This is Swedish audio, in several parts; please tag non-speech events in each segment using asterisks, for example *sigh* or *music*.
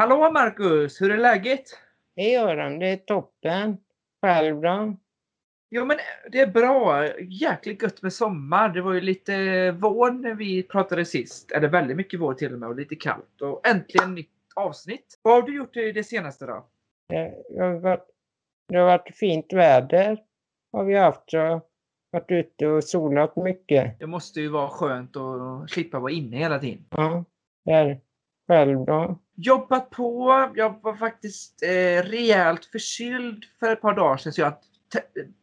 Hallå Marcus, hur är läget? Hej Göran, det är toppen. Själv då? Jo men det är bra. Jäkligt gött med sommar. Det var ju lite vår när vi pratade sist. Eller väldigt mycket vår till och med och lite kallt. Och äntligen nytt avsnitt. Vad har du gjort i det senaste då? Det har varit, det har varit fint väder. Har vi haft så varit ute och solat mycket. Det måste ju vara skönt att slippa vara inne hela tiden. Ja, där. Själv då? Jobbat på. Jag var faktiskt eh, rejält förkyld för ett par dagar sedan. Så jag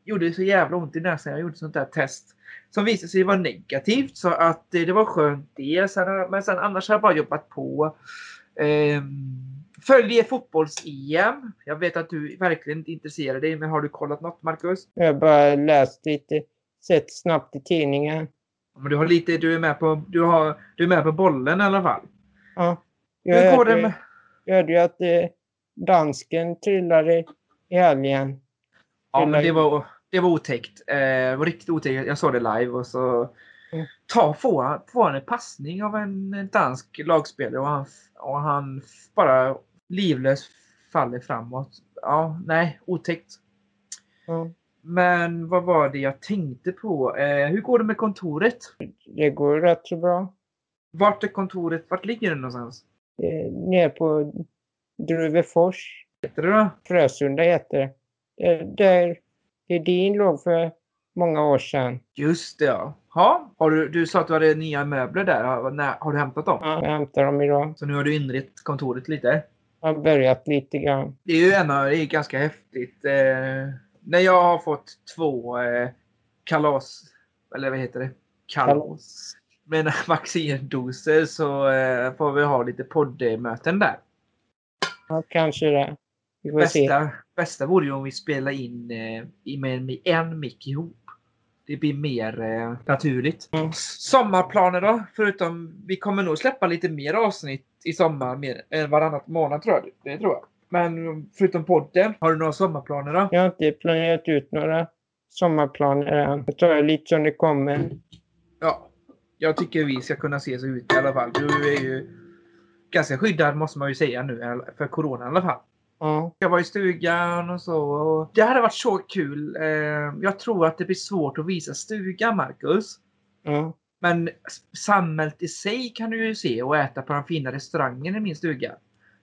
gjorde så jävla ont i näsan. Jag gjorde sånt där test som visade sig vara negativt. Så att eh, det var skönt det. Sen, men sen annars har jag bara jobbat på. Eh, följer fotbolls-EM. Jag vet att du verkligen inte intresserar dig. Men har du kollat något Marcus? Jag har bara läst lite. Sett snabbt i tidningen. Men du har lite, du är med på, du har, du är med på bollen i alla fall. Ja. Jag Hur går hörde, det med... jag hörde ju att eh, dansken trillade i helgen. Ja, men det var, det var otäckt. Eh, det var riktigt otäckt. Jag såg det live och så Mm. ta, får, han, får han en passning av en dansk lagspelare och han, och han bara livlöst faller framåt. Ja, nej, otäckt. Ja. Men vad var det jag tänkte på? Eh, hur går det med kontoret? Det går rätt så bra. Vart är kontoret? Vart ligger det någonstans? Eh, nere på Druvefors. Heter det då? Frösunda heter det. Eh, Där Hedin låg för många år sedan. Just det ja. Ha, har du, du sa att du hade nya möbler där. Har, när, har du hämtat dem? Ja, jag hämtar dem idag. Så nu har du inrett kontoret lite? Jag har börjat lite grann. Det är ju ändå, det är ganska häftigt. Eh, när jag har fått två eh, kalas, eller vad heter det? Kalas. Med *laughs* vaccindoser så eh, får vi ha lite poddmöten där. Ja, kanske det. Vi får se. Bästa, bästa vore ju om vi spelar in eh, med en mick ihop. Det blir mer eh, naturligt. Mm. Sommarplaner då? Förutom, vi kommer nog släppa lite mer avsnitt i sommar mer än varannat månad tror jag. Det tror jag. Men förutom podden, har du några sommarplaner då? Jag har inte planerat ut några sommarplaner än. Jag tar det lite som det kommer. Ja, jag tycker vi ska kunna ses ut i alla fall. Du är ju ganska skyddad måste man ju säga nu för corona i alla fall. Ja, Jag var i stugan och så. Och det hade varit så kul. Eh, Jag tror att det blir svårt att visa stugan, Marcus. ja. Men samhället i sig kan du ju se och äta på den fina restaurangen i min stuga.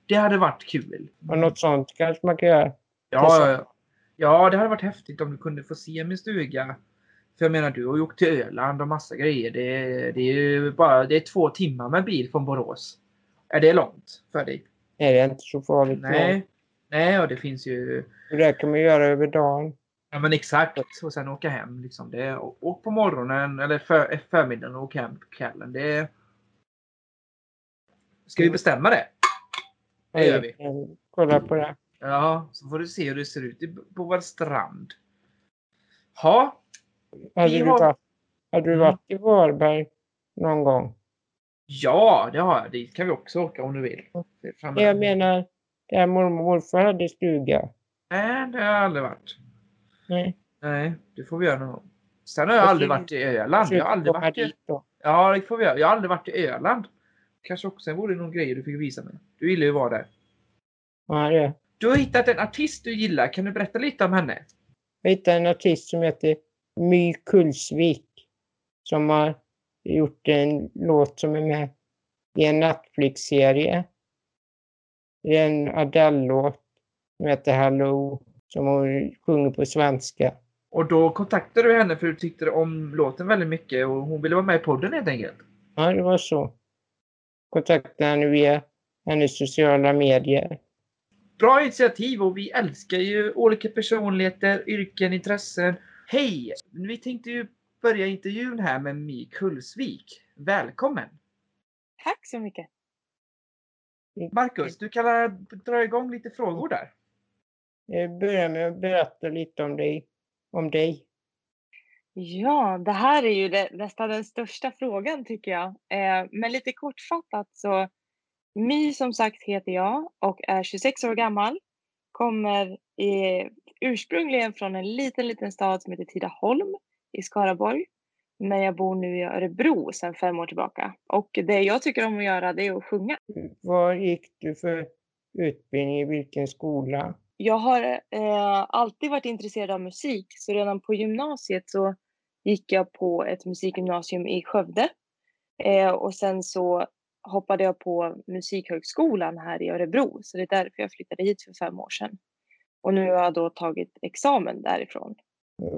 Det hade varit kul. Och något sånt kanske man kan göra. Ja, ja, det hade varit häftigt om du kunde få se min stuga. För jag menar, du har ju åkt till Öland och massa grejer. Det, det är ju bara det är två timmar med bil från Borås. Är det långt för dig? Nej, det är inte så farligt. Nej. Nej, och det finns ju... Det kan man göra över dagen. Ja men exakt. Och sen åka hem. Liksom. Det, åk på morgonen eller för, förmiddagen och åk hem på kvällen. Det... Ska vi bestämma det? Det gör vi. Kolla på det. Ja, så får du se hur det ser ut på vår strand. Ha, Hade, Vi du, har- varit, hade du varit i Varberg någon gång? ja, det har jag. Dit kan vi också åka om du vill. Framöver. Jag menar, där mormor och morfar hade stuga. Nej, det har jag aldrig varit. Nej. Nej, det får vi göra någon gång. Sen har jag Jag aldrig varit i Öland. Jag har aldrig varit i... Ja, det får vi göra. Jag har aldrig varit i Öland. Kanske också vore någon grej du fick visa mig. Du gillar ju att vara där. Ja, det. Du har hittat en artist du gillar. Kan du berätta lite om henne? Jag hittade en artist som heter My Kullsvik. Som har gjort en låt som är med i en Netflix-serie. Det är en Adele-låt som heter Hello. Som hon sjunger på svenska. Och då kontaktade du henne för du tyckte om låten väldigt mycket och hon ville vara med i podden helt enkelt. Ja, det var så. Kontaktade henne via hennes sociala medier. Bra initiativ och vi älskar ju olika personligheter, yrken, intressen. Hej! Vi tänkte ju börja intervjun här med My Kullsvik. Välkommen! Tack så mycket. Marcus, du kan dra igång lite frågor där. Jag börjar med att berätta lite om dig. Om dig. Ja, det här är ju det, nästan den största frågan tycker jag. Eh, men lite kortfattat så, My som sagt heter jag och är 26 år gammal. Kommer eh, ursprungligen från en liten, liten stad som heter Tidaholm i Skaraborg. Men jag bor nu i Örebro sedan fem år tillbaka. Och det jag tycker om att göra det är att sjunga. Vad gick du för utbildning i vilken skola? Jag har eh, alltid varit intresserad av musik, så redan på gymnasiet så gick jag på ett musikgymnasium i Skövde. Eh, och sen så hoppade jag på Musikhögskolan här i Örebro, så det är därför jag flyttade hit för fem år sedan. Och nu har jag då tagit examen därifrån.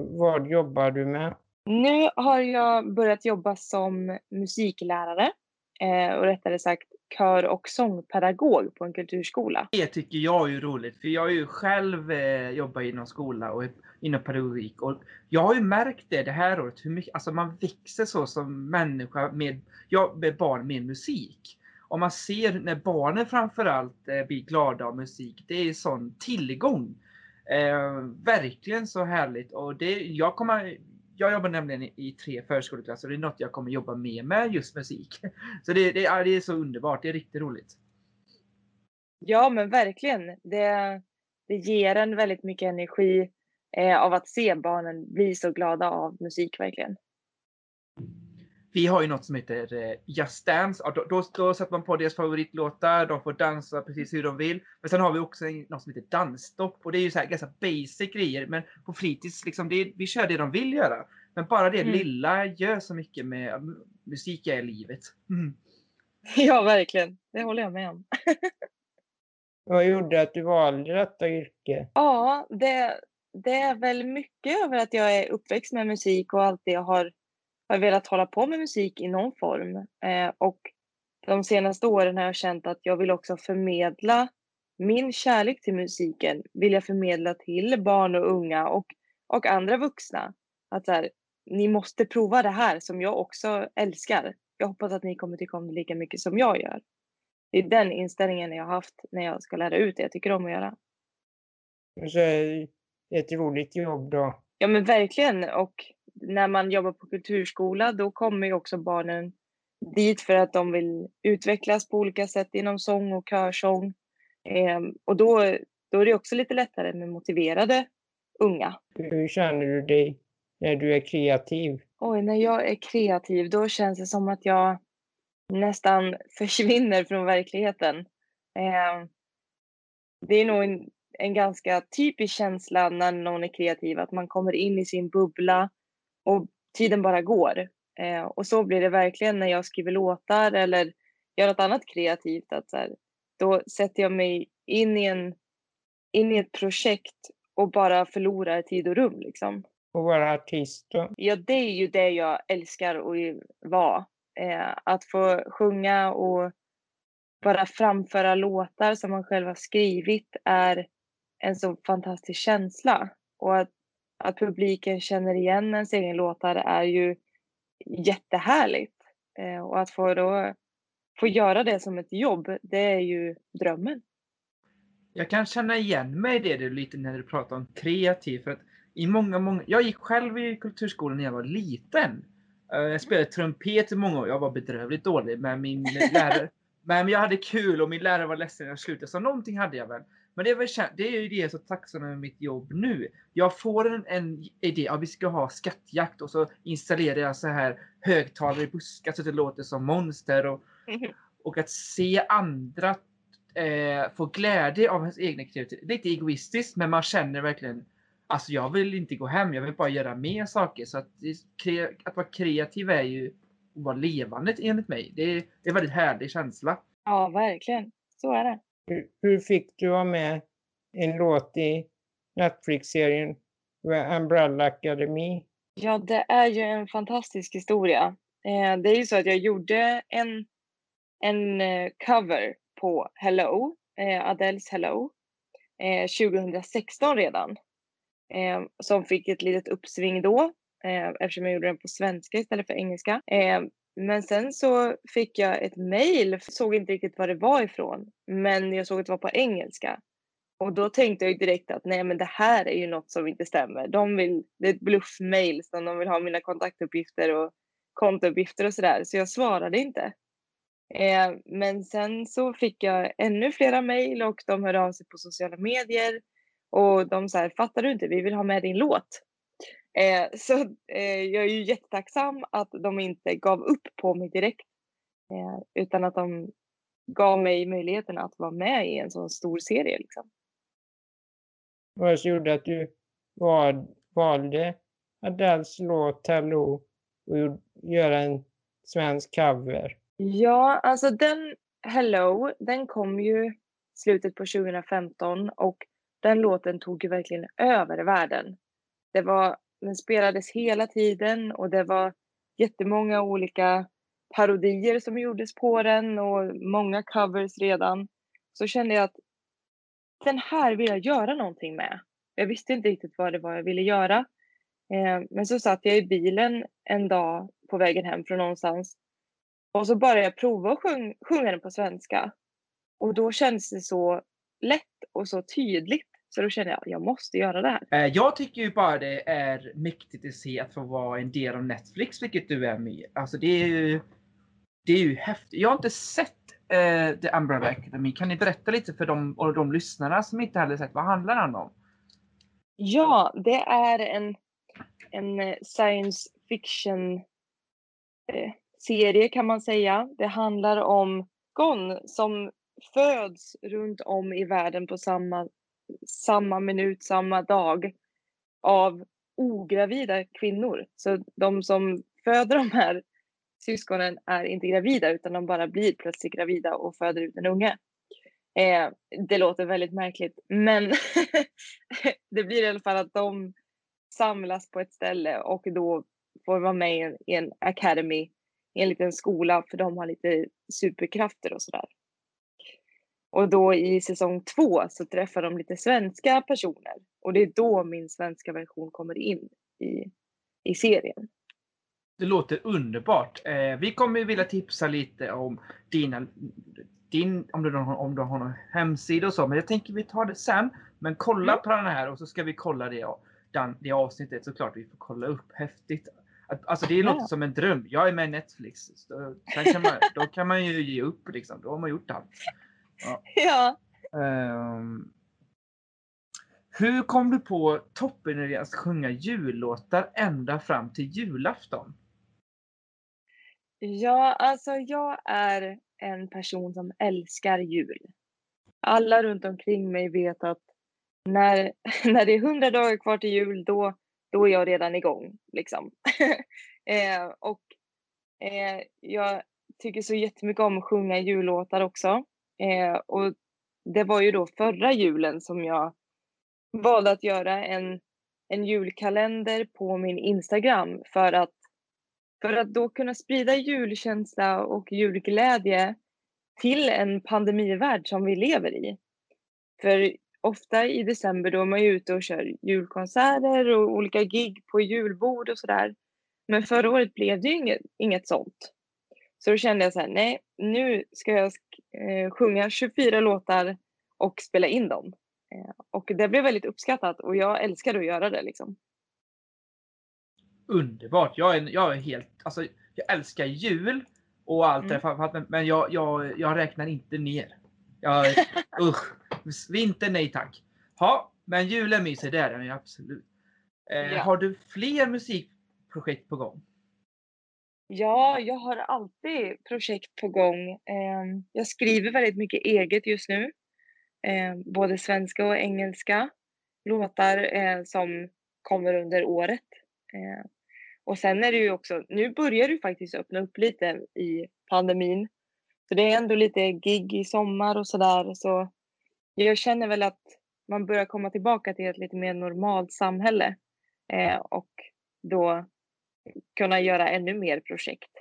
Vad jobbar du med? Nu har jag börjat jobba som musiklärare, eh, och rättare sagt kör och sångpedagog på en kulturskola. Det tycker jag är roligt, för jag har ju själv eh, jobbat inom skola och inom pedagogik. Och jag har ju märkt det det här året, hur mycket, alltså man växer så som människa med, ja, med barn med musik. Och man ser när barnen framförallt eh, blir glada av musik, det är sån tillgång. Eh, verkligen så härligt. Och det, jag kommer jag jobbar nämligen i tre förskoleklasser och det är något jag kommer jobba mer med just musik. *laughs* Så det, det, det är så underbart, det är riktigt roligt. Ja men verkligen. Det, det ger en väldigt mycket energi eh, av att se barnen bli så glada av musik verkligen. Vi har ju något som heter eh, Just Dance. Då, då, då sätter man på deras favoritlåtar, de får dansa precis hur de vill. Men sen har vi också något som heter dansstopp och det är ju så här ganska basic grejer. Men på fritids, liksom, det, vi kör det de vill göra. Men bara det mm. lilla gör så mycket med musik är livet. Mm. Ja, verkligen. Det håller jag med om. *laughs* Vad gjorde att du valde detta yrke? Ja, det, det är väl mycket över att jag är uppväxt med musik och alltid har har velat hålla på med musik i någon form. Eh, och de senaste åren har jag känt att jag vill också förmedla min kärlek till musiken, vill jag förmedla till barn och unga och, och andra vuxna. Att så här, ni måste prova det här som jag också älskar. Jag hoppas att ni kommer tycka om det lika mycket som jag gör. Det är den inställningen jag har haft när jag ska lära ut det jag tycker om att göra. Så ett roligt jobb då? Ja men verkligen och när man jobbar på kulturskola då kommer ju också barnen dit för att de vill utvecklas på olika sätt inom sång och körsång. Eh, och då, då är det också lite lättare med motiverade unga. Hur känner du dig när du är kreativ? Oj, när jag är kreativ då känns det som att jag nästan *laughs* försvinner från verkligheten. Eh, det är nog en, en ganska typisk känsla när någon är kreativ, att man kommer in i sin bubbla och tiden bara går. Eh, och så blir det verkligen när jag skriver låtar eller gör något annat kreativt. Att så här, då sätter jag mig in i, en, in i ett projekt och bara förlorar tid och rum. Liksom. Och vara artist då? Ja, det är ju det jag älskar att vara. Eh, att få sjunga och bara framföra låtar som man själv har skrivit är en så fantastisk känsla. Och att att publiken känner igen ens egen låtar är ju jättehärligt. Eh, och att få, då, få göra det som ett jobb, det är ju drömmen. Jag kan känna igen mig i det du lite när du pratar om kreativ. För att i många, många, jag gick själv i kulturskolan när jag var liten. Eh, jag spelade trumpet i många år. Jag var bedrövligt dålig med min lärare. *laughs* Men jag hade kul och min lärare var ledsen när jag slutade. Så någonting hade jag väl. Men det är, väl, det är ju det så tacksam med mitt jobb nu. Jag får en, en idé, att vi ska ha skattjakt och så installerar jag så här högtalare i buskar så att det låter som monster. Och, och att se andra eh, få glädje av ens egna kreativitet. Lite egoistiskt men man känner verkligen Alltså jag vill inte gå hem, jag vill bara göra mer saker. Så att, att vara kreativ är ju att vara levande enligt mig. Det är, det är en väldigt härlig känsla. Ja, verkligen. Så är det. Hur, fick du vara med en låt i Netflix-serien Umbrella Academy? Ja, det är ju en fantastisk historia. Eh, det är ju så att jag gjorde en, en eh, cover på Hello, eh, Adeles Hello, 2016 redan. Som fick ett litet uppsving då eftersom jag gjorde den på svenska istället för engelska. Men sen så fick jag ett mejl, såg inte riktigt vad det var ifrån, men jag såg att det var på engelska. Och då tänkte jag direkt att nej men det här är ju något som inte stämmer. De vill, det är ett bluffmail som de vill ha mina kontaktuppgifter och kontouppgifter och sådär. Så jag svarade inte. Eh, men sen så fick jag ännu flera mejl. och de hörde av sig på sociala medier. Och de sa, fattar du inte, vi vill ha med din låt. Eh, så eh, jag är ju jättetacksam att de inte gav upp på mig direkt. Eh, utan att de gav mig möjligheten att vara med i en sån stor serie. Liksom. Vad gjorde att du val, valde Adeles låt Hello och göra en svensk cover? Ja, alltså den Hello, den kom ju slutet på 2015 och den låten tog ju verkligen över världen. Det var, den spelades hela tiden och det var jättemånga olika parodier som gjordes på den och många covers redan. Så kände jag att den här vill jag göra någonting med. Jag visste inte riktigt vad det var jag ville göra. Eh, men så satt jag i bilen en dag på vägen hem från någonstans och så började jag prova att sjung, sjunga den på svenska. Och då kändes det så lätt och så tydligt. Så då kände jag jag måste göra det här. Eh, Jag tycker ju bara det är mäktigt att se att få vara en del av Netflix, vilket du är med Alltså det är ju, det är ju häftigt. Jag har inte sett eh, The Umbrella Academy. Kan ni berätta lite för de, och de lyssnarna som inte heller sett, vad handlar den om? Ja, det är en, en eh, science fiction eh, serie kan man säga. Det handlar om Gon som föds runt om i världen på samma, samma minut, samma dag av ogravida kvinnor. Så de som föder de här syskonen är inte gravida utan de bara blir plötsligt gravida och föder ut en unge. Eh, det låter väldigt märkligt men *laughs* det blir i alla fall att de samlas på ett ställe och då får vara med i en, i en academy, i en liten skola för de har lite superkrafter och sådär. Och då i säsong två så träffar de lite svenska personer och det är då min svenska version kommer in i, i serien. Det låter underbart. Eh, vi kommer vilja tipsa lite om dina, din, om du, om du har någon hemsida och så, men jag tänker vi tar det sen. Men kolla Mm. på den här och så ska vi kolla det, den, det avsnittet såklart. Vi får kolla upp. Häftigt. Att, alltså det låter Ja. som en dröm. Jag är med i Netflix. Så, sen kan man, då kan man ju ge upp liksom. Då har man gjort allt. *laughs* Ja, Ehm, hur kom du på toppen att sjunga jullåtar ända fram till julafton? ja, alltså jag är en person som älskar jul. Alla runt omkring mig vet att när, *laughs* när det är hundra dagar kvar till jul, då, då är jag redan igång. Liksom. *laughs* eh, och eh, jag tycker så jättemycket om att sjunga jullåtar också. Eh, och det var ju då förra julen som jag valde att göra en, en julkalender på min Instagram för att, för att då kunna sprida julkänsla och julglädje till en pandemivärld som vi lever i. För ofta i december då är man ju ute och kör julkonserter och olika gig på julbord och sådär. Men förra året blev det ju inget, inget sånt. Så då kände jag så här, nej, nu ska jag eh, sjunga 24 låtar och spela in dem. Eh, och det blev väldigt uppskattat och jag älskar att göra det liksom. Underbart! Jag är, jag är helt, alltså jag älskar jul och allt Mm. det men jag, jag, jag räknar inte ner. Jag, *laughs* usch! Vinter nej tack. Ja, men julen mysig, det är den ju absolut. Eh, Ja. Har du fler musikprojekt på gång? Ja, jag har alltid projekt på gång. Ehm, jag skriver väldigt mycket eget just nu. Ehm, både svenska och engelska låtar eh, som kommer under året. Ehm, och sen är det ju också, nu börjar det ju faktiskt öppna upp lite i pandemin. Så det är ändå lite gig i sommar och sådär. Så jag känner väl att man börjar komma tillbaka till ett lite mer normalt samhälle. Och då kunna göra ännu mer projekt.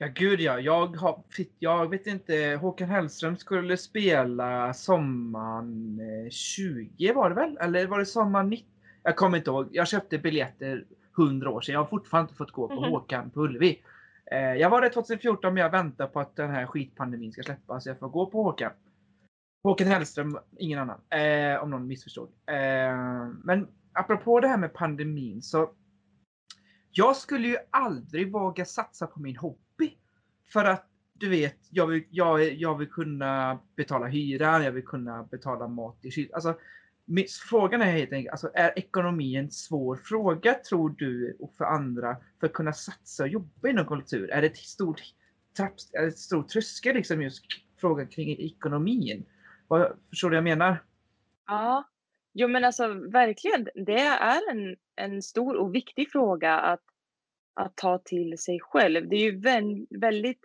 Ja gud ja, jag, har, jag vet inte, Håkan Hellström skulle spela sommaren eh, 20 var det väl? Eller var det sommaren 90? Jag kommer inte ihåg. Jag köpte biljetter 100 år sedan. Jag har fortfarande inte fått gå på Mhm. Håkan på Ullevi. Eh, jag var där 2014 men jag väntar på att den här skitpandemin ska släppa så jag får gå på Håkan. Håkan Hellström, ingen annan. Eh, om någon missförstod. Eh, men apropå det här med pandemin så jag skulle ju aldrig våga satsa på min hobby. För att du vet, jag vill, jag, jag vill kunna betala hyran, jag vill kunna betala mat i kylen. Alltså, frågan är helt enkelt, alltså, är ekonomi en svår fråga tror du och för andra för att kunna satsa och jobba inom kultur? Är det ett stort trapp, ett stor tröskel liksom just frågan kring ekonomin. Vad, förstår du vad jag menar? Ja, jo men alltså verkligen. Det är en, en stor och viktig fråga att, att ta till sig själv. Det är ju väldigt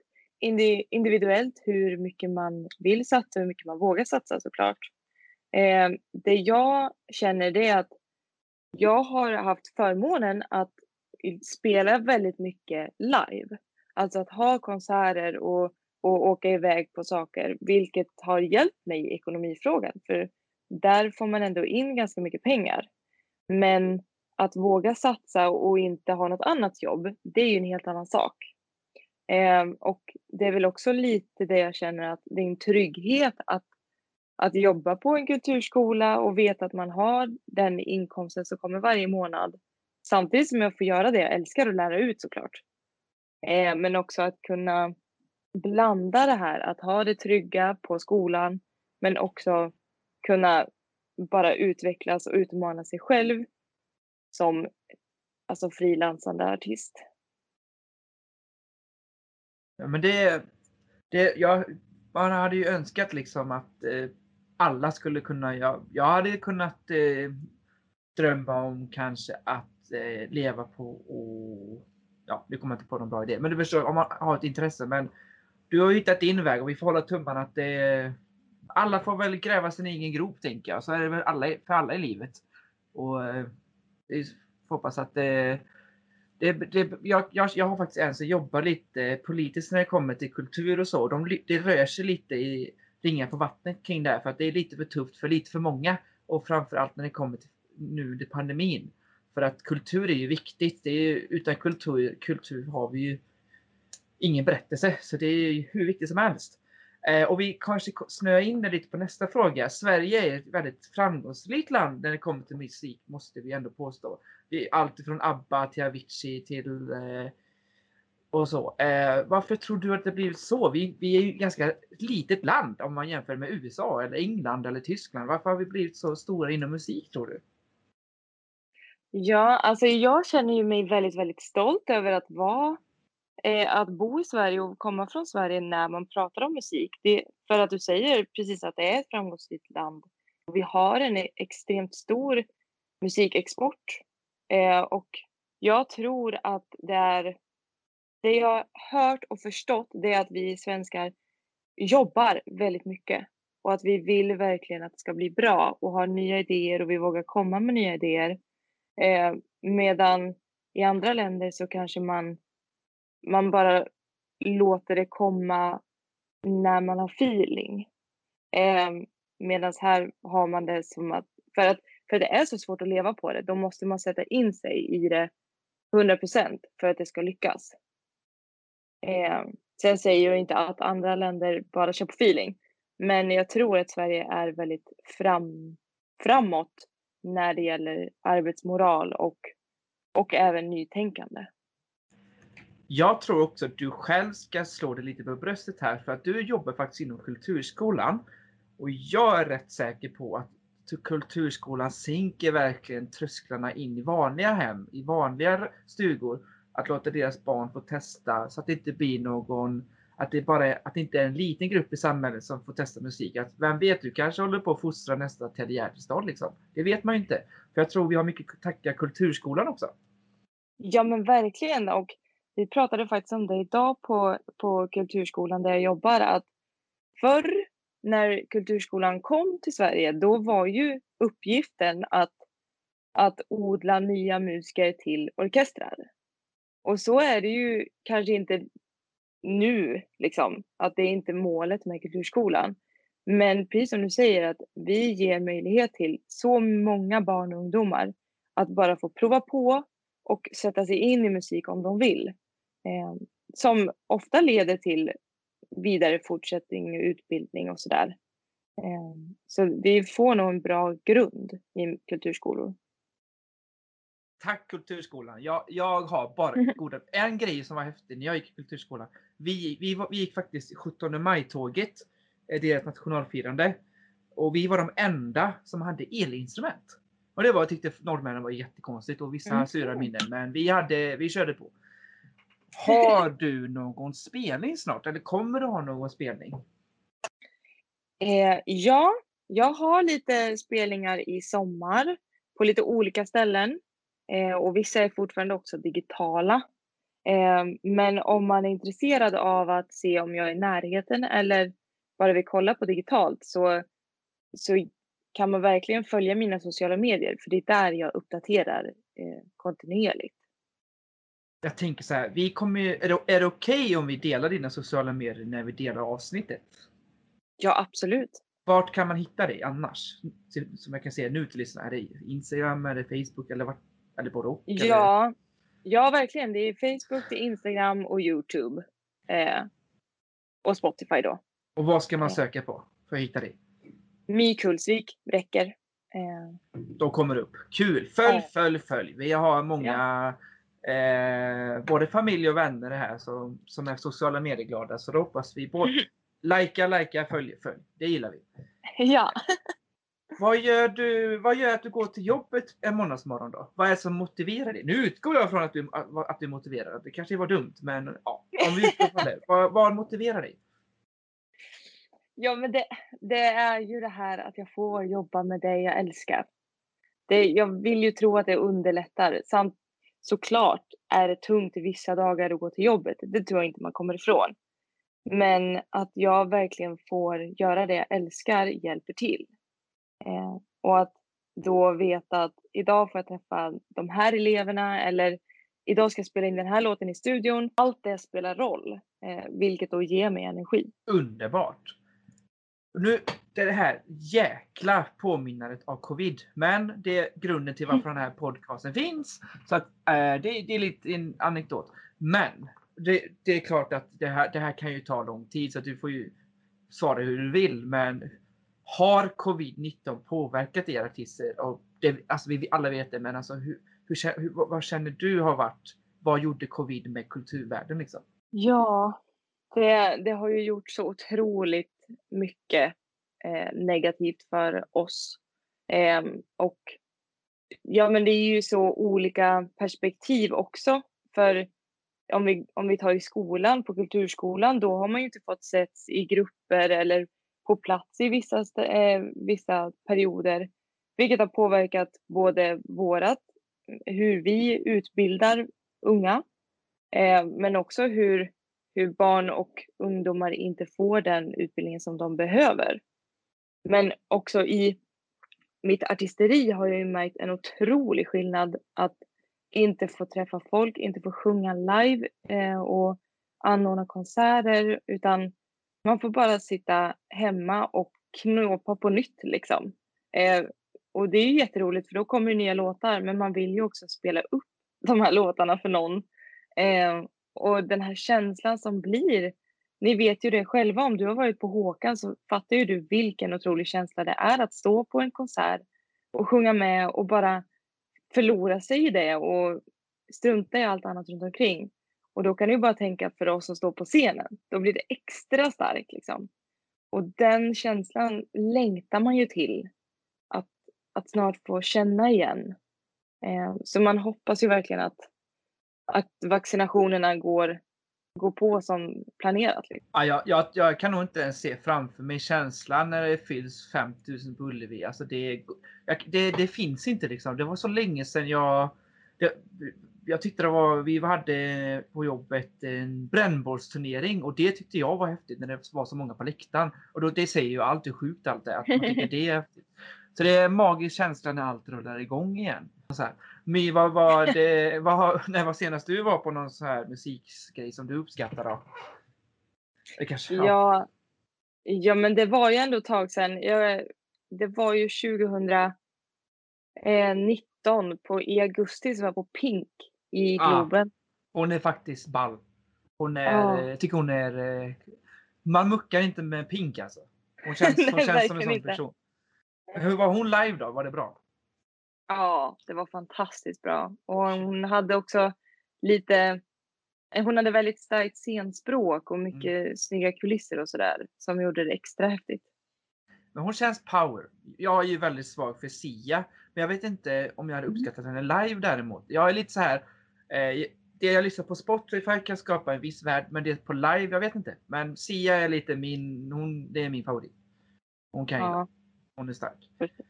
individuellt hur mycket man vill satsa och hur mycket man vågar satsa såklart. Eh, det jag känner det är att jag har haft förmånen att spela väldigt mycket live. Alltså att ha konserter och, och åka iväg på saker, vilket har hjälpt mig i ekonomifrågan. För där får man ändå in ganska mycket pengar. Men att våga satsa och inte ha något annat jobb, det är ju en helt annan sak. Eh, och det är väl också lite det jag känner att det är en trygghet att, att jobba på en kulturskola och veta att man har den inkomsten som kommer varje månad. Samtidigt som jag får göra det jag älskar att lära ut såklart. Eh, men också att kunna blanda det här, att ha det trygga på skolan men också kunna bara utvecklas och utmana sig själv som alltså frilansande artist. Ja, men det, det, jag, man hade ju önskat liksom att eh, alla skulle kunna, jag, jag hade kunnat eh, drömma om kanske att eh, leva på och ja, nu kommer jag inte på någon bra idé, men du förstår om man har ett intresse. Men du har hittat din väg och vi får hålla tummarna att det, alla får väl gräva sin egen grop tänker jag. Så är det väl alla, för alla i livet. Och eh, vi hoppas att det, det, det jag, jag, jag, har faktiskt en som jobbar lite politiskt när det kommer till kultur och så. De, det rör sig lite i ringar på vattnet kring det här för att det är lite för tufft för lite för många. Och framförallt när det kommer till nu under pandemin. För att kultur är ju viktigt. Det är, utan kultur, kultur har vi ju ingen berättelse. Så det är hur viktigt som helst. Eh, och vi kanske snöar in det lite på nästa fråga. Sverige är ett väldigt framgångsrikt land när det kommer till musik, måste vi ändå påstå. Det är allt från ABBA till Avicii till eh, och så. Eh, varför tror du att det blivit så? Vi, vi är ju ett ganska litet land om man jämför med USA eller England eller Tyskland. Varför har vi blivit så stora inom musik tror du? Ja, alltså jag känner ju mig väldigt, väldigt stolt över att vara eh, att bo i Sverige och komma från Sverige när man pratar om musik. Det, för att du säger precis att det är ett framgångsrikt land. Vi har en extremt stor musikexport eh, och jag tror att det är det jag har hört och förstått det är att vi svenskar jobbar väldigt mycket och att vi vill verkligen att det ska bli bra och har nya idéer och vi vågar komma med nya idéer. Eh, medan i andra länder så kanske man, man bara låter det komma när man har feeling. Eh, Medan här har man det som att för, att, för det är så svårt att leva på det, då måste man sätta in sig i det 100% för att det ska lyckas. Eh, sen säger jag inte att andra länder bara kör på feeling, men jag tror att Sverige är väldigt fram, framåt när det gäller arbetsmoral och, och även nytänkande. Jag tror också att du själv ska slå dig lite på bröstet här för att du jobbar faktiskt inom Kulturskolan. Och jag är rätt säker på att Kulturskolan sänker verkligen trösklarna in i vanliga hem, i vanliga stugor. Att låta deras barn få testa så att det inte blir någon att det bara är, att det inte är en liten grupp i samhället som får testa musik. Att vem vet, du kanske håller på att fostra nästa Ted Gärdestad liksom. Det vet man ju inte. För jag tror vi har mycket att tacka Kulturskolan också. Ja men verkligen och vi pratade faktiskt om det idag på, på Kulturskolan där jag jobbar att förr när Kulturskolan kom till Sverige då var ju uppgiften att, att odla nya musiker till orkestrar. Och så är det ju kanske inte nu, liksom. Att det är inte målet med kulturskolan. Men precis som du säger att vi ger möjlighet till så många barn och ungdomar att bara få prova på och sätta sig in i musik om de vill. Eh, som ofta leder till vidare fortsättning, utbildning och sådär. Eh, så vi får nog en bra grund i kulturskolor. Tack Kulturskolan. Jag, jag har bara *laughs* goda... En grej som var häftig när jag gick i Kulturskolan. Vi, vi, vi gick faktiskt 17 maj-tåget. Eh, deras nationalfirande. Och vi var de enda som hade elinstrument. Och det var, jag tyckte norrmännen var jättekonstigt och vissa mm. sura minnen. Men vi, hade, vi körde på. Har *laughs* du någon spelning snart eller kommer du ha någon spelning? Eh, ja, jag har lite spelningar i sommar på lite olika ställen eh, och vissa är fortfarande också digitala. Eh, men om man är intresserad av att se om jag är i närheten eller bara vill kolla på digitalt så, så kan man verkligen följa mina sociala medier för det är där jag uppdaterar eh, kontinuerligt. Jag tänker så här, vi kommer, är det, är det okej okay om vi delar dina sociala medier när vi delar avsnittet? Ja, absolut. Vart kan man hitta dig annars? Som jag kan se nu till lyssnarna. Är det Instagram, är det Facebook eller, vart, eller både och? Ja, eller? ja, verkligen. Det är Facebook, det är Instagram och Youtube. Eh, och Spotify då. Och vad ska man söka på för att hitta dig? My Kulsvik räcker. Eh. Då kommer det upp. Kul! Följ, följ, följ. Vi har många ja. Eh, både familj och vänner här som, som är sociala medieglada. Så då hoppas vi både Lajka, lajka, följ, följ. Det gillar vi. Ja. Vad gör du? Vad gör att du går till jobbet en måndagsmorgon då? Vad är det som motiverar dig? Nu utgår jag från att du, att du är motiverad. Det kanske var dumt, men ja, om vi utgår från det. Vad, vad motiverar dig? Ja, men det, det, är ju det här att jag får jobba med det jag älskar. Det, jag vill ju tro att det underlättar. Samt såklart är det tungt vissa dagar att gå till jobbet. Det tror jag inte man kommer ifrån. Men att jag verkligen får göra det jag älskar hjälper till. Eh, och att då veta att idag får jag träffa de här eleverna eller idag ska jag spela in den här låten i studion. Allt det spelar roll, eh, vilket då ger mig energi. Underbart! Nu, det är det här jäkla påminnandet av covid. Men det är grunden till varför den här podcasten finns. Så att, eh, det, det, är lite en anekdot. Men det, det, är klart att det här, det här kan ju ta lång tid så att du får ju svara hur du vill. Men har covid-19 påverkat er artister? Och det, alltså vi alla vet det, men alltså hur, hur, hur, vad känner du har varit? Vad gjorde covid med kulturvärlden liksom? Ja, det, det har ju gjort så otroligt mycket eh, negativt för oss. Eh, och ja, men det är ju så olika perspektiv också. För om vi, om vi tar i skolan, på kulturskolan, då har man ju inte fått setts i grupper eller på plats i vissa, eh, vissa perioder. Vilket har påverkat både vårat, hur vi utbildar unga, eh, men också hur, hur barn och ungdomar inte får den utbildningen som de behöver. Men också i mitt artisteri har jag ju märkt en otrolig skillnad att inte få träffa folk, inte få sjunga live eh, och anordna konserter utan man får bara sitta hemma och knåpa på nytt liksom. Eh, och det är ju jätteroligt för då kommer det nya låtar men man vill ju också spela upp de här låtarna för någon. Eh, och den här känslan som blir, ni vet ju det själva om du har varit på Håkan så fattar ju du vilken otrolig känsla det är att stå på en konsert och sjunga med och bara förlora sig i det och strunta i allt annat runt omkring. Och då kan du bara tänka för oss som står på scenen, då blir det extra starkt liksom. Och den känslan längtar man ju till att, att snart få känna igen. Eh, så man hoppas ju verkligen att, att vaccinationerna går, går på som planerat. Liksom. Ja, jag, jag, jag, kan nog inte ens se framför mig känslan när det fylls 5000 på Ullevi. Alltså det, det, det, finns inte liksom. Det var så länge sedan jag... Det, jag tyckte det var, vi hade på jobbet en brännbollsturnering och det tyckte jag var häftigt när det var så många på läktaren. Och då, det säger ju allt hur sjukt allt är, att man tycker *laughs* det är häftigt. Så det är en magisk känsla när allt rullar igång igen. Så här. My, vad var det, vad, *laughs* när var senast du var på någon så här musikgrej som du uppskattar då? Det kanske, ja. ja. Ja, men det var ju ändå ett tag sedan. Jag, det var ju 2019 på, i augusti som var på Pink i Globen. Ah, hon är faktiskt ball. Hon är, ah. jag tycker hon är... Eh, man muckar inte med Pink alltså. Hon känns, *laughs* hon känns som en sån person. Hur var hon live då? Var det bra? Ja, det var fantastiskt bra. Och hon hade också lite... Hon hade väldigt starkt scenspråk och mycket mm. snygga kulisser och sådär som gjorde det extra häftigt. Men hon känns power. Jag är ju väldigt svag för Sia, men jag vet inte om jag hade mm. uppskattat henne live däremot. Jag är lite så här. Eh, det jag lyssnar på Spotify kan skapa en viss värld, men det är på live, jag vet inte. Men Sia är lite min, hon, det är min favorit. Hon kan Ja. ja. Hon är stark. Precis.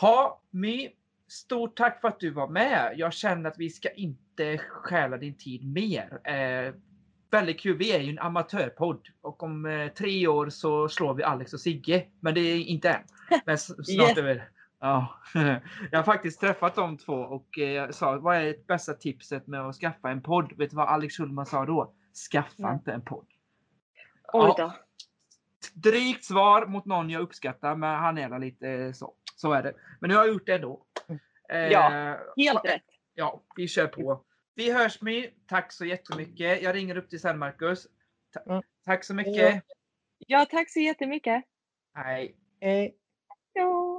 Ha, My, stort tack för att du var med. Jag känner att vi ska inte stjäla din tid mer. Eh, väldigt kul. Vi är ju en amatörpodd och om eh, tre år så slår vi Alex och Sigge. Men det är inte än. *laughs* Men snart Yes. är vi Ja, *laughs* jag har faktiskt träffat de två och eh, jag sa vad är det bästa tipset med att skaffa en podd? Vet du vad Alex Schulman sa då? Skaffa Mm. inte en podd. Oj Ja, då. drygt svar mot någon jag uppskattar, men han är lite eh, så. Så är det. Men nu har jag gjort det ändå. Eh, Ja, Helt rätt. Ja, vi kör på. Vi hörs My. Tack så jättemycket. Jag ringer upp till sen Marcus. Ta- Mm. Tack så mycket. Ja, tack så jättemycket. Hej. Eh, Ja.